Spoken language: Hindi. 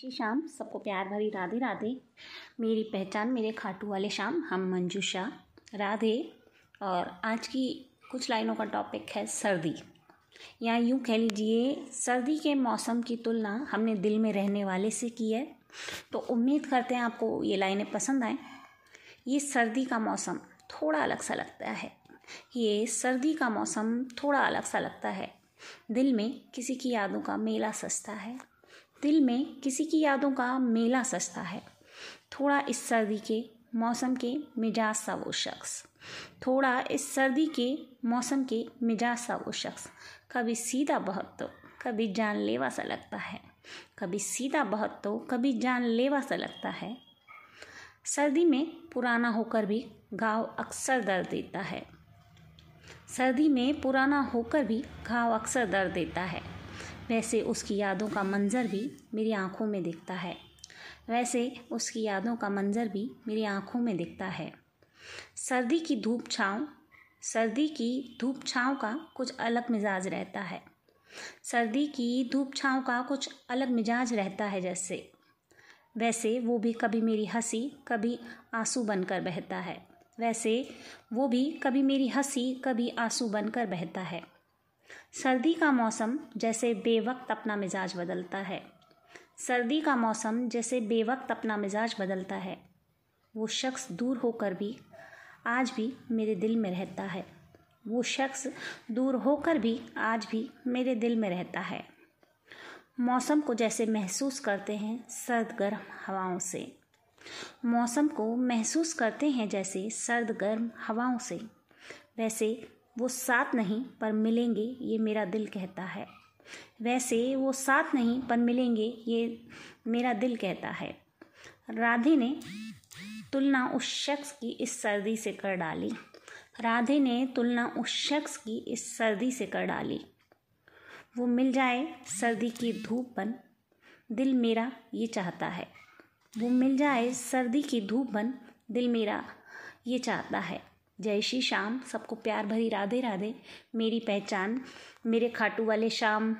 श्री शाम सबको प्यार भरी राधे राधे। मेरी पहचान मेरे खाटू वाले शाम हम मंजूषा राधे। और आज की कुछ लाइनों का टॉपिक है सर्दी। या यूँ कह लीजिए, सर्दी के मौसम की तुलना हमने दिल में रहने वाले से की है। तो उम्मीद करते हैं आपको ये लाइनें पसंद आएँ। ये सर्दी का मौसम थोड़ा अलग सा लगता है। ये सर्दी का मौसम थोड़ा अलग सा लगता है। दिल में किसी की यादों का मेला सस्ता है। दिल में किसी की यादों का मेला सस्ता है। थोड़ा इस सर्दी के मौसम के मिजाज सा वो शख्स। थोड़ा इस सर्दी के मौसम के मिजाज सा वो शख्स। कभी सीधा बहुत तो कभी जानलेवा सा लगता है। कभी सीधा बहुत तो कभी जानलेवा सा लगता है। सर्दी में पुराना होकर भी घाव अक्सर दर्द देता है। सर्दी में पुराना होकर भी घाव अक्सर दर्द देता है। वैसे उसकी यादों का मंज़र भी मेरी आँखों में दिखता है। वैसे उसकी यादों का मंज़र भी मेरी आँखों में दिखता है। सर्दी की धूप छाँव, सर्दी की धूप छाँव का कुछ अलग मिजाज रहता है। सर्दी की धूप छाँव का कुछ अलग मिजाज रहता है जैसे। वैसे वो भी कभी मेरी हँसी, कभी आँसू बनकर बहता है। वैसे वो भी कभी मेरी हँसी, कभी आँसू बनकर बहता है। सर्दी का मौसम जैसे बेवक्त अपना मिजाज बदलता है। सर्दी का मौसम जैसे बेवक्त अपना मिजाज बदलता है। वो शख्स दूर होकर भी, आज भी मेरे दिल में रहता है। वो शख्स दूर होकर भी, आज भी मेरे दिल में रहता है। मौसम को जैसे महसूस करते हैं सर्द गर्म हवाओं से। मौसम को महसूस करते हैं जैसे सर्द गर्म हवाओं से। वैसे वो साथ नहीं, पर मिलेंगे, ये मेरा दिल कहता है। वैसे वो साथ नहीं, पर मिलेंगे, ये मेरा दिल कहता है। राधे ने तुलना उस शख्स की इस सर्दी से कर डाली। राधे ने तुलना उस शख्स की इस सर्दी से कर डाली। वो मिल जाए सर्दी की धूप बन, दिल मेरा ये चाहता है। वो मिल जाए सर्दी की धूप बन, दिल मेरा ये चाहता है। जय श्री श्याम सबको प्यार भरी राधे राधे मेरी पहचान मेरे खाटू वाले श्याम।